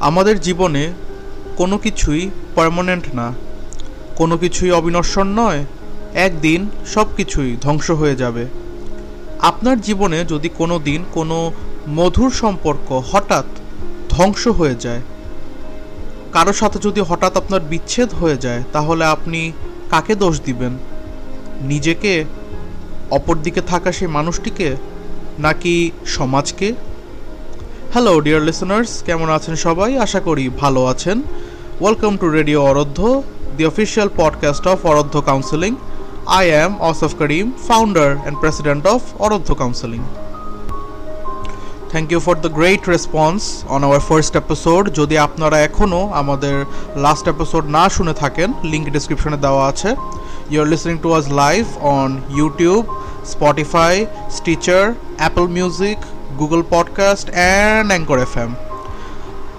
আমাদের জীবনে কোনো কিছুই পার্মানেন্ট না। কোনো কিছুই অবিনশ্বর নয়। একদিন সব কিছুই ধ্বংস হয়ে যাবে। আপনার জীবনে যদি কোনো দিন কোনো মধুর সম্পর্ক হঠাৎ ধ্বংস হয়ে যায়, কারও সাথে যদি হঠাৎ আপনার বিচ্ছেদ হয়ে যায়, তাহলে আপনি কাকে দোষ দিবেন? নিজেকে? অপরদিকে থাকা সেই মানুষটিকে? নাকি সমাজকে? হ্যালো ডিয়ার লিসনার্স কেমন আছেন সবাই? আশা করি ভালো আছেন। Welcome to radio Ardhya the official podcast of Ardhya counselling I am Asaf Karim founder and president of Ardhya counselling thank you for the great response on our first episode যদি আপনারা এখনও আমাদের লাস্ট এপিসোড না শুনে থাকেন link ডিসক্রিপশনে দেওয়া আছে। ইউ আর লিসনিং টু আজ live on YouTube Spotify Stitcher Apple music Google podcast and Anchor F M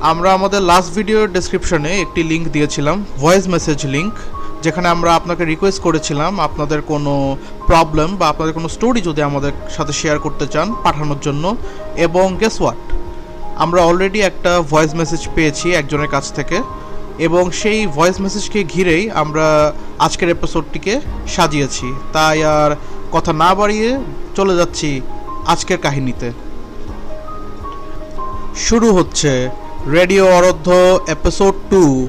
আমরা আমাদের লাস্ট ভিডিওর ডেসক্রিপশনে একটি লিঙ্ক দিয়েছিলাম ভয়েস মেসেজ লিঙ্ক যেখানে আমরা আপনাকে রিকোয়েস্ট করেছিলাম আপনাদের কোনো প্রবলেম বা আপনাদের কোনো স্টোরি যদি আমাদের সাথে শেয়ার করতে চান পাঠানোর জন্য। এবং গেস হোয়াট আমরা অলরেডি একটা ভয়েস মেসেজ পেয়েছি একজনের কাছ থেকে। এবং সেই ভয়েস মেসেজকে ঘিরেই আমরা আজকের এপিসোডটিকে সাজিয়েছি। তাই আর কথা না বাড়িয়ে চলে যাচ্ছি আজকের কাহিনীতে। শুরু হচ্ছে রেডিও অরধ্য এপিসোড টু,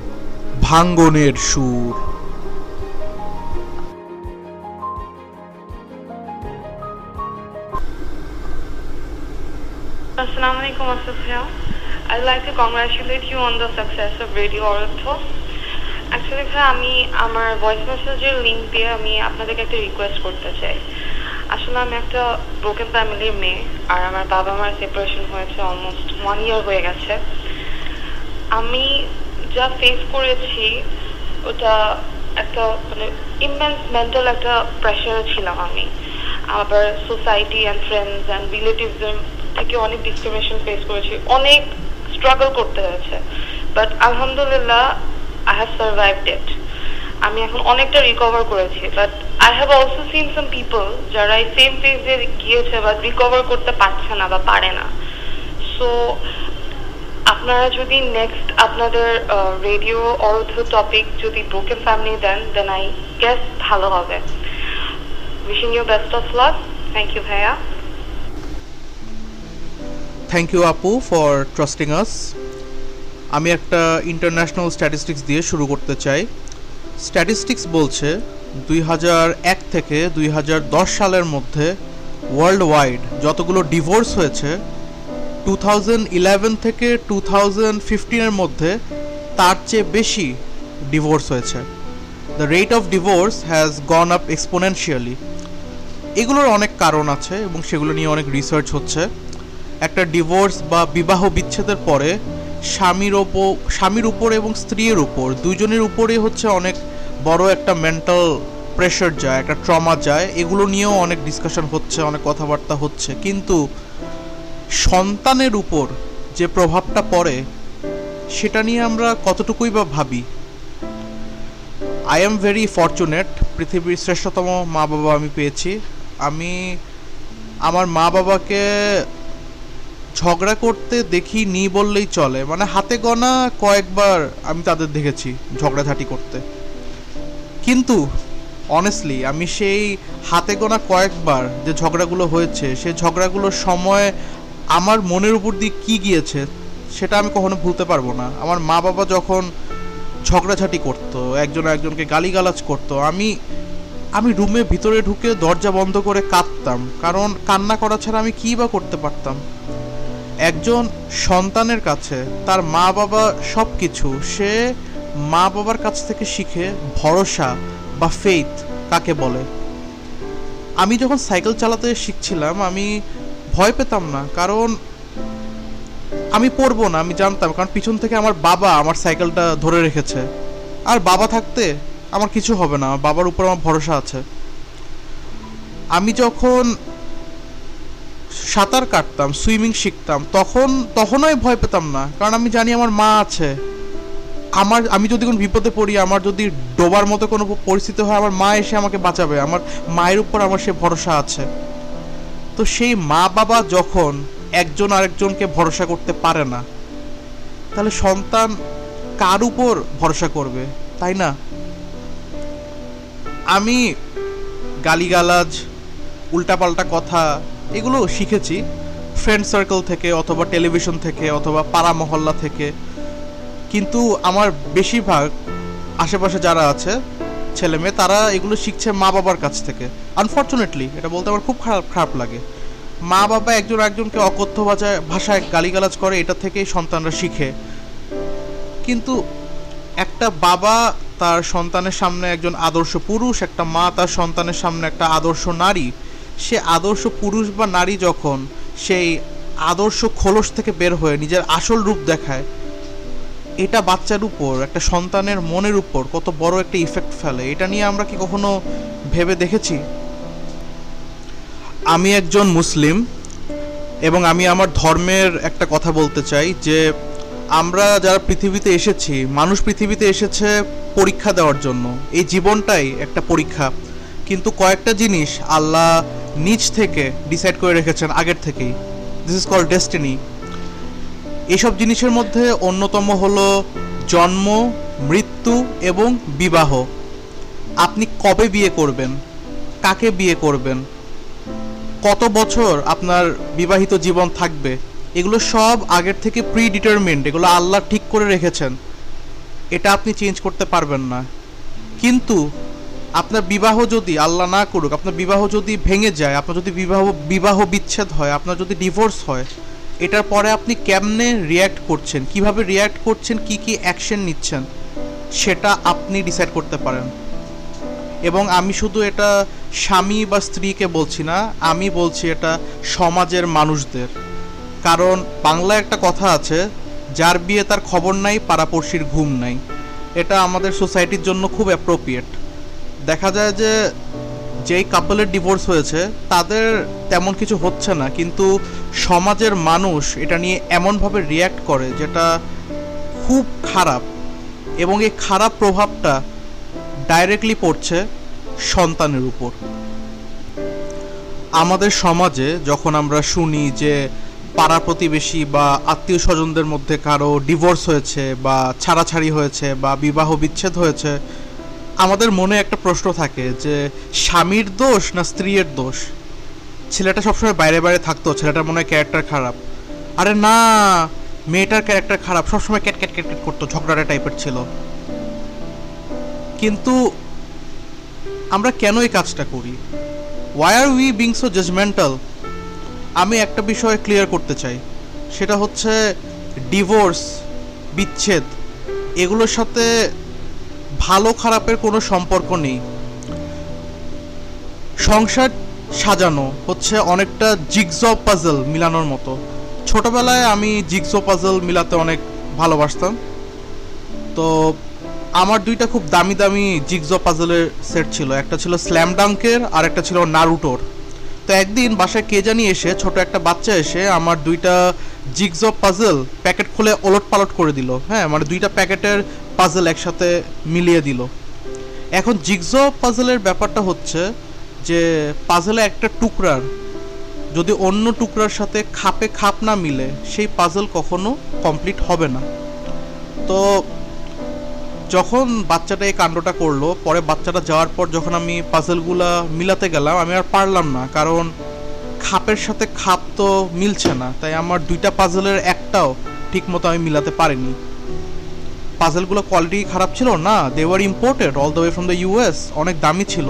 ভাঙ্গনের সুর Assalamu alaikum. I'd like to congratulate you on the success of Radio. Actually ভাই আমি আমার ভয়েস মেসেজের লিঙ্ক দিয়ে আমি আপনাদেরকে একটা রিকোয়েস্ট করতে চাই আসলে আমি একটা ব্রোকেন ফ্যামিলির মেয়ে আর আমার বাবা মার সেপারেশন হয়েছে অলমোস্ট ওয়ান ইয়ার হয়ে গেছে। আমি যা ফেস করেছি, ওটা একটা মানে ইমেন্স মেন্টাল একটা প্রেশারে ছিলাম আমি। আবার সোসাইটি অ্যান্ড ফ্রেন্ডস অ্যান্ড রিলেটিভসদের থেকে অনেক ডিসক্রিমিনেশন ফেস করেছি। অনেক স্ট্রাগল করতে হয়েছে। বাট আলহামদুলিল্লাহ আই হ্যাভ সার্ভাইভড ইট আমি এখন অনেকটা রিকভার করেছি। But I have also seen some people যারা এই সেম ফেজ গিয়েছে বা রিকভার করতে পারছে না বা পারে না। সো আপনারা যদি নেক্সট আপনাদের রেডিও অর্ধ টপিক যদি broken family then then I guess ভালো হবে। Wishing you best of luck thank you ভাইয়া। থ্যাংক ইউ আপু ফর ট্রাস্টিং আস আমি একটা ইন্টারন্যাশনাল স্ট্যাটিস্টিক্স দিয়ে শুরু করতে চাই। স্ট্যাটিস্টিক্স বলছে দুই হাজার এক থেকে দুই হাজার দশ সালের মধ্যে ওয়ার্ল্ড ওয়াইড যতগুলো ডিভোর্স হয়েছে টু থেকে টু থাউজেন্ড মধ্যে তার চেয়ে বেশি ডিভোর্স হয়েছে। The rate of divorce has gone up exponentially এগুলোর অনেক কারণ আছে এবং সেগুলো নিয়ে অনেক রিসার্চ হচ্ছে। একটা ডিভোর্স বা বিবাহ বিচ্ছেদের পরে স্বামীর ওপর স্বামীর উপর এবং স্ত্রীর উপর দুজনের উপরে হচ্ছে অনেক বড় একটা মেন্টাল প্রেশার যায়, একটা ট্রমা যায়, এগুলো নিয়েও অনেক ডিসকাশন হচ্ছে, অনেক কথাবার্তা হচ্ছে। কিন্তু সন্তানের উপর যে প্রভাবটা পড়ে, সেটা নিয়ে আমরা কতটুকুই বা ভাবি? আই এম ভেরি ফর্চুনেট পৃথিবীর শ্রেষ্ঠতম মা বাবা আমি পেয়েছি। আমি আমার মা বাবাকে ঝগড়া করতে দেখি নি বললেই চলে। মানে হাতে গোনা কয়েকবার আমি তাদের দেখেছি, ঝগড়াঝাটি করতে। কিন্তু অনেস্টলি আমি সেই হাতে গোনা কয়েকবার যে ঝগড়াগুলো হয়েছে, সেই ঝগড়াগুলোর সময় আমার মনের উপর দিয়ে কী গিয়েছে, সেটা আমি কখনো ভুলতে পারব না। আমার মা বাবা যখন ঝগড়াঝাটি করতো, একজন একজনকে গালিগালাজ করতো, আমি আমি রুমে ভিতরে ঢুকে দরজা বন্ধ করে কাঁদতাম। কারণ কান্না করা ছাড়া আমি কী বা করতে পারতাম? একজন সন্তানের কাছে তার মা বাবা সব কিছু সে মা বাবার কাছ থেকে শিখে ভরসা বা ফেইথ কাকে বলে? আমি যখন সাইকেল চালাতে শিখছিলাম, আমি ভয় পেতাম না। কারণ আমি পড়ব না, আমি জানতাম। কারণ পিছন থেকে আমার বাবা আমার সাইকেলটা ধরে রেখেছে। আর বাবা থাকতে আমার কিছু হবে না বাবার উপর আমার ভরসা আছে। আমি যখন সাঁতার কাটতাম, সুইমিং শিখতাম, তখন তখনই ভয় পেতাম না। কারণ আমি জানি আমার মা আছে। আমার, আমি যদি কোনো বিপদে পড়ি, আমার যদি ডোবার মতো কোনো পরিস্থিতি হয়, আমার মা এসে আমাকে বাঁচাবে। আমার মায়ের উপর আমার সে ভরসা আছে। তো সেই মা বাবা যখন একজন আরেকজনকে ভরসা করতে পারে না, তাহলে সন্তান কার উপর ভরসা করবে? তাই না? আমি গালিগালাজ, উল্টাপাল্টা কথা এগুলো শিখেছি। ফ্রেন্ড সার্কেল থেকে অথবা টেলিভিশন থেকে অথবা পাড়া মহল্লা থেকে। কিন্তু আমার বেশিরভাগ আশেপাশে যারা আছে, ছেলে মেয়ে, তারা এগুলো শিখছে মা বাবার কাছ থেকে। আনফর্চুনেটলি এটা বলতে আমার খুব খারাপ খারাপ লাগে। মা বাবা একজন একজনকে অকথ্য ভাষায় ভাষায় গালিগালাজ করে, এটা থেকেই সন্তানরা শিখে। কিন্তু একটা বাবা তার সন্তানের সামনে একজন আদর্শ পুরুষ, একটা মা তার সন্তানের সামনে একটা আদর্শ নারী, সে আদর্শ পুরুষ বা নারী যখন সেই আদর্শ খোলস থেকে বের হয়ে নিজের আসল রূপ দেখায় এটা বাচ্চার উপর, একটা সন্তানের মনের উপর কত বড় একটা ইফেক্ট ফেলে। এটা নিয়ে আমরা কি কখনো ভেবে দেখেছি? আমি একজন মুসলিম এবং আমি আমার ধর্মের একটা কথা বলতে চাই যে আমরা যারা পৃথিবীতে এসেছি, মানুষ পৃথিবীতে এসেছে পরীক্ষা দেওয়ার জন্য। এই জীবনটাই একটা পরীক্ষা। কিন্তু কয়েকটা জিনিস আল্লাহ নিজ থেকে ডিসাইড করে রেখেছেন আগের থেকেই। দিস ইজ কল ডেস্টিনি এইসব জিনিসের মধ্যে অন্যতম হলো জন্ম, মৃত্যু এবং বিবাহ। আপনি কবে বিয়ে করবেন? কাকে বিয়ে করবেন? কত বছর আপনার বিবাহিত জীবন থাকবে? এগুলো সব আগের থেকে প্রি ডিটারমিন্ড এগুলো আল্লাহ ঠিক করে রেখেছেন। এটা আপনি চেঞ্জ করতে পারবেন না। কিন্তু আপনার বিবাহ যদি আল্লাহ না করুক, আপনার বিবাহ যদি ভেঙে যায়, আপনার যদি বিবাহ বিবাহ বিচ্ছেদ হয়, আপনার যদি ডিভোর্স হয় এটার পরে আপনি কেমনে রিয়্যাক্ট করছেন? কীভাবে রিয়্যাক্ট করছেন? কি কি অ্যাকশন নিচ্ছেন? সেটা আপনি ডিসাইড করতে পারেন। এবং আমি শুধু এটা স্বামী বা স্ত্রীকে বলছি না, আমি বলছি এটা সমাজের মানুষদের। কারণ বাংলায় একটা কথা আছে, যার বিয়ে তার খবর নাই, পাড়াপড়শির ঘুম নাই। এটা আমাদের সোসাইটির জন্য খুব অ্যাপ্রোপ্রিয়েট দেখা যায় যে যেই কাপলের ডিভোর্স হয়েছে, তাদের তেমন কিছু হচ্ছে না। কিন্তু সমাজের মানুষ এটা নিয়ে এমনভাবে রিয়্যাক্ট করে যেটা খুব খারাপ এবং এই খারাপ প্রভাবটা ডাইরেক্টলি পড়ছে সন্তানের উপর। আমাদের সমাজে যখন আমরা শুনি যে পাড়া প্রতিবেশী বা আত্মীয় স্বজনদের মধ্যে কারও ডিভোর্স হয়েছে বা ছাড়াছাড়ি হয়েছে বা বিবাহ বিচ্ছেদ হয়েছে আমাদের মনে একটা প্রশ্ন থাকে যে, স্বামীর দোষ না স্ত্রীর দোষ? ছেলেটা সবসময় বাইরে বাইরে থাকতো, ছেলেটার মনে হয় ক্যারেক্টার খারাপ। আরে না, মেয়েটার ক্যারেক্টার খারাপ, সবসময় ক্যাট ক্যাট ক্যাট ক্যাট করতো, ঝগড়াটা টাইপের ছিল। কিন্তু আমরা কেন এই কাজটা করি? Why are we being so judgemental আমি একটা বিষয় ক্লিয়ার করতে চাই। সেটা হচ্ছে ডিভোর্স বিচ্ছেদ, এগুলোর সাথে ভালো খারাপের কোনো সম্পর্ক নেই। সংসার সাজানো হচ্ছে অনেকটা জিগজো পাজল মিলানোর মতো। ছোটবেলায় আমি জিগজো পাজল মিলাতে অনেক ভালোবাসতাম। তো আমার দুইটা খুব দামি দামি জিগজো পাজলের সেট ছিল। একটা ছিল স্ল্যাম ডাঙ্কের আর একটা ছিল নারুটোর তো একদিন বাসায় কে জানি এসে ছোট একটা বাচ্চা এসে আমার দুইটা জিগজো পাজল প্যাকেট খুলে ওলট পালট করে দিল। হ্যাঁ মানে দুইটা প্যাকেটের পাজল একসাথে মিলিয়ে দিল। এখন জিগজো পাজলের ব্যাপারটা হচ্ছে যে পাজলে একটা টুকরার, যদি অন্য টুকরার সাথে খাপে খাপ না মিলে, সেই পাজল কখনো কমপ্লিট হবে না। তো যখন বাচ্চাটা এই কাণ্ডটা করল, পরে বাচ্চাটা যাওয়ার পর যখন আমি পাজলগুলা মিলাতে গেলাম, আমি আর পারলাম না। কারণ খাপের সাথে খাপ তো মিলছে না, তাই আমার দুইটা পাজলের একটাও ঠিক মতো আমি মিলাতে পারিনি। পাজলগুলো কোয়ালিটি খারাপ ছিল না they were imported all the way from the US অনেক দামি ছিল।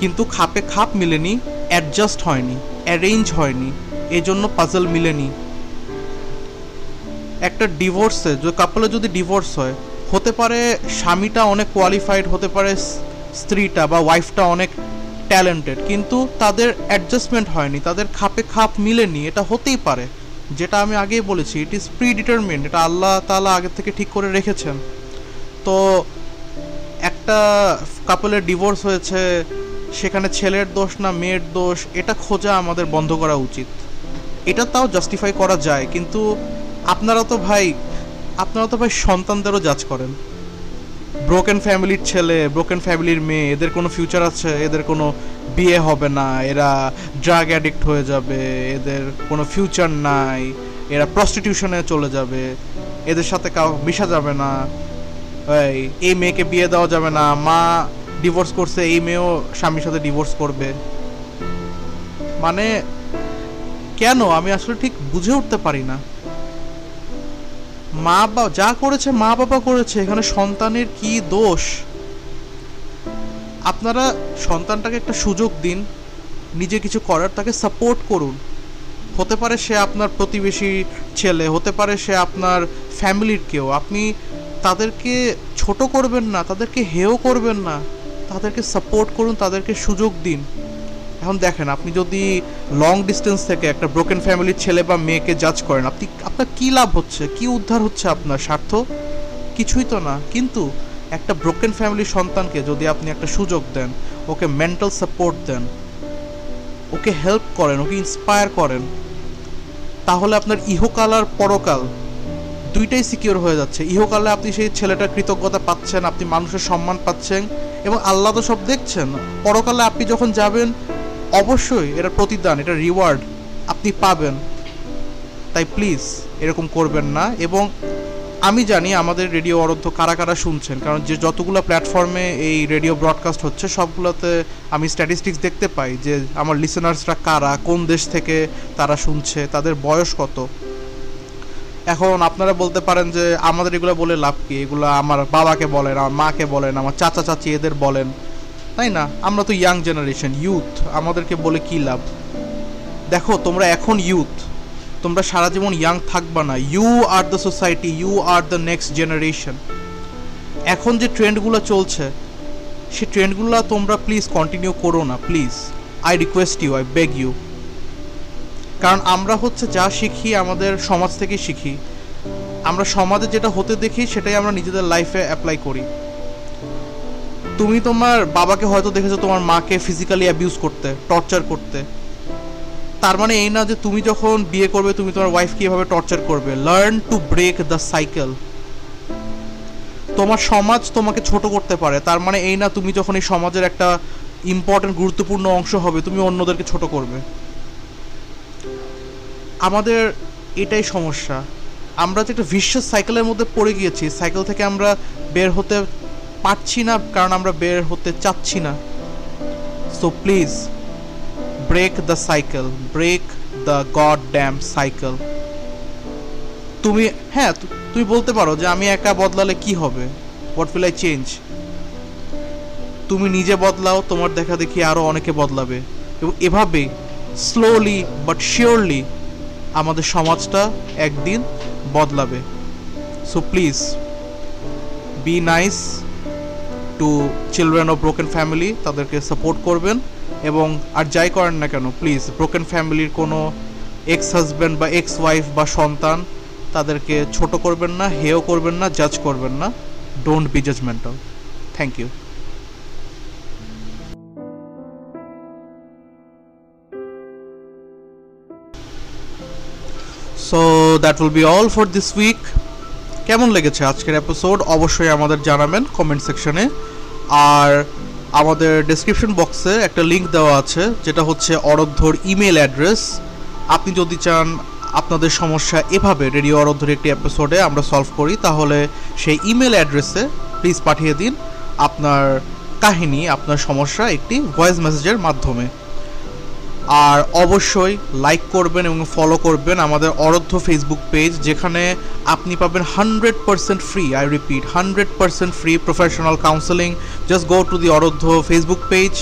কিন্তু খাপে খাপ মিলেনি অ্যাডজাস্ট হয়নি অ্যারেঞ্জ হয়নি এই জন্য পাজল মিলেনি। একটা ডিভোর্সে যে কাপলে যদি ডিভোর্স হয়, হতে পারে স্বামীটা অনেক কোয়ালিফাইড হতে পারে স্ত্রীটা বা ওয়াইফটা অনেক ট্যালেন্টেড কিন্তু তাদের অ্যাডজাস্টমেন্ট হয়নি, তাদের খাপে খাপ মিলেনি, এটা হতেই পারে। যেটা আমি আগেই বলেছি ইট ইজ প্রি ডিটারমিন্ড এটা আল্লাহ তালা আগে থেকে ঠিক করে রেখেছেন। তো একটা কাপলের ডিভোর্স হয়েছে, সেখানে ছেলের দোষ না মেয়ের দোষ, এটা খোঁজা আমাদের বন্ধ করা উচিত। এটা তাও জাস্টিফাই করা যায়, কিন্তু আপনারা তো ভাই, আপনারা তো ভাই সন্তানদেরও জাজ করেন। ব্রোকেন ফ্যামিলির ছেলে ব্রোকেন ফ্যামিলির মেয়ে, এদের কোনো ফিউচার আছে? এদের কোনো বিয়ে হবে না, এরা ড্রাগ অ্যাডিক্ট হয়ে যাবে, এদের কোনো ফিউচার নাই, এরা প্রস্টিটিউশনে চলে যাবে, এদের সাথে কাউ মিশা যাবে না, এই মেয়েকে বিয়ে দেওয়া যাবে না, মা ডিভোর্স করছে, এই মেয়েও স্বামীর সাথে ডিভোর্স করবে। মানে কেন? আমি আসলে ঠিক বুঝে উঠতে পারি না। মা বাবা যা করেছে, মা বাবা করেছে, এখানে সন্তানের কি দোষ? আপনারা সন্তানটাকে একটা সুযোগ দিন, নিজে কিছু করার, তাকে সাপোর্ট করুন। হতে পারে সে আপনার প্রতিবেশী ছেলে, হতে পারে সে আপনার ফ্যামিলির কেউ। আপনি তাদেরকে ছোট করবেন না, তাদেরকে হেও করবেন না। তাদেরকে সাপোর্ট করুন, তাদেরকে সুযোগ দিন। এখন দেখেন, আপনি যদি লং ডিস্টেন্স থেকে একটা ব্রোকেন ফ্যামিলির ছেলে বা মেয়েকে জাজ করেন, আপনি, আপনার কী লাভ হচ্ছে? কি উদ্ধার হচ্ছে আপনার? স্বার্থ? কিছুই তো না। কিন্তু একটা ব্রোকেন ফ্যামিলির সন্তানকে যদি আপনি একটা সুযোগ দেন, ওকে মেন্টাল সাপোর্ট দেন, ওকে হেল্প করেন, ওকে ইন্সপায়ার করেন, তাহলে আপনার ইহকাল আর পরকাল দুইটাই সিকিউর হয়ে যাচ্ছে। ইহকালে আপনি সেই ছেলেটার কৃতজ্ঞতা পাচ্ছেন, আপনি মানুষের সম্মান পাচ্ছেন এবং আল্লাহ তো সব দেখছেন। পরকালে আপনি যখন যাবেন অবশ্যই এটা প্রতিদান, এটা রিওয়ার্ড আপনি পাবেন। তাই প্লিজ এরকম করবেন না এবং আমি জানি আমাদের রেডিও অরধ্য কারা কারা শুনছেন, কারণ যে যতগুলো প্ল্যাটফর্মে এই রেডিও ব্রডকাস্ট হচ্ছে, সবগুলোতে আমি স্ট্যাটিস্টিক্স দেখতে পাই যে আমার লিসেনার্সরা কারা, কোন দেশ থেকে তারা শুনছে, তাদের বয়স কত। এখন আপনারা বলতে পারেন যে আমাদের এগুলো বলে লাভ কি? এগুলো আমার বাবাকে বলেন, আমার মাকে বলেন, আমার চাচা চাচি এদের বলেন। তাই না? আমরা তো ইয়াং জেনারেশন ইউথ আমাদেরকে বলে কি লাভ? দেখো, তোমরা এখন ইউথ তোমরা সারা জীবন ইয়াং থাকবা না। You are the society you are the next generation এখন যে ট্রেন্ডগুলো চলছে, সে ট্রেন্ডগুলো তোমরা প্লিজ কন্টিনিউ করো না please I request you I beg you কারণ আমরা হচ্ছে যা শিখি, আমাদের সমাজ থেকে শিখি। আমরা সমাজে যেটা হতে দেখি, সেটাই আমরা নিজেদের লাইফে অ্যাপ্লাই করি। তুমি তোমার বাবাকে হয়তো দেখেছ তোমার মাকে ফিজিক্যালি অ্যাবিউজ করতে টর্চার করতে। তার মানে এই না যে তুমি যখন বিয়ে করবে, তুমি তোমার ওয়াইফকে এভাবে টর্চার করবে। Learn to break the cycle তোমার সমাজ তোমাকে ছোট করতে পারে। তার মানে এই না তুমি যখন এই সমাজের একটা ইম্পর্টেন্ট গুরুত্বপূর্ণ অংশ হবে, তুমি অন্যদেরকে ছোট করবে। আমাদের এটাই সমস্যা। আমরা যে একটা ভিশ্বাস সাইকেলের মধ্যে পড়ে গিয়েছি সাইকেল থেকে আমরা বের হতে পারছি না কারণ আমরা বের হতে চাচ্ছি না। So please break the cycle break the god damn cycle তুমি হ্যাঁ তুমি বলতে পারো যে আমি একা বদলালে কি হবে? হোয়াট উইল আই চেঞ্জ তুমি নিজে বদলাও, তোমার দেখা দেখি আরও অনেকে বদলাবে। এবং এভাবে স্লোলি বাট শিওরলি আমাদের সমাজটা একদিন বদলাবে। So please be nice to children of broken family তাদেরকে সাপোর্ট করবেন এবং আর যাই করেন না কেন প্লিজ ব্রোকেন ফ্যামিলির কোনো এক্স হাজব্যান্ড বা এক্স ওয়াইফ বা সন্তান তাদেরকে ছোট করবেন না হেও করবেন না জাজ করবেন না। Don't be judgemental thank you so that will be all for this week কেমন লেগেছে আজকের এপিসোড অবশ্যই আমাদের জানাবেন কমেন্ট সেকশনে আর আমাদের ডেসক্রিপশন বক্সে একটা লিঙ্ক দেওয়া আছে, যেটা হচ্ছে অরধ্যর ইমেল অ্যাড্রেস আপনি যদি চান আপনাদের সমস্যা এভাবে রেডিও অরধ্যর একটি এপিসোডে আমরা সলভ করি, তাহলে সেই ইমেল অ্যাড্রেসে প্লিজ পাঠিয়ে দিন। আপনার কাহিনী, আপনার সমস্যা একটি ভয়েস মেসেজের মাধ্যমে। আর অবশ্যই লাইক করবেন এবং ফলো করবেন আমাদের অরধ্য ফেসবুক পেজ যেখানে আপনি পাবেন hundred percent free I repeat hundred percent free professional counselling just go to the Ardhya Facebook page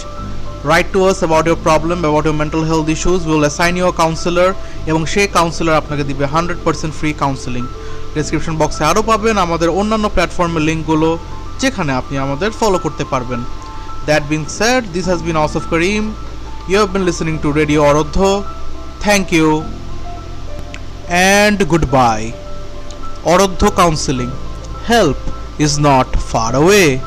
write to us about your problem about your mental health issues will assign your counsellor এবং সেই counsellor আপনাকে দিবে hundred percent free counselling description বক্সে আরও পাবেন আমাদের অন্যান্য প্ল্যাটফর্মের লিঙ্কগুলো যেখানে আপনি আমাদের ফলো করতে পারবেন। That being sad this has been Asaf Karim You have been listening to Radio Orodho. Thank you and goodbye. Orodho Counseling. Help is not far away.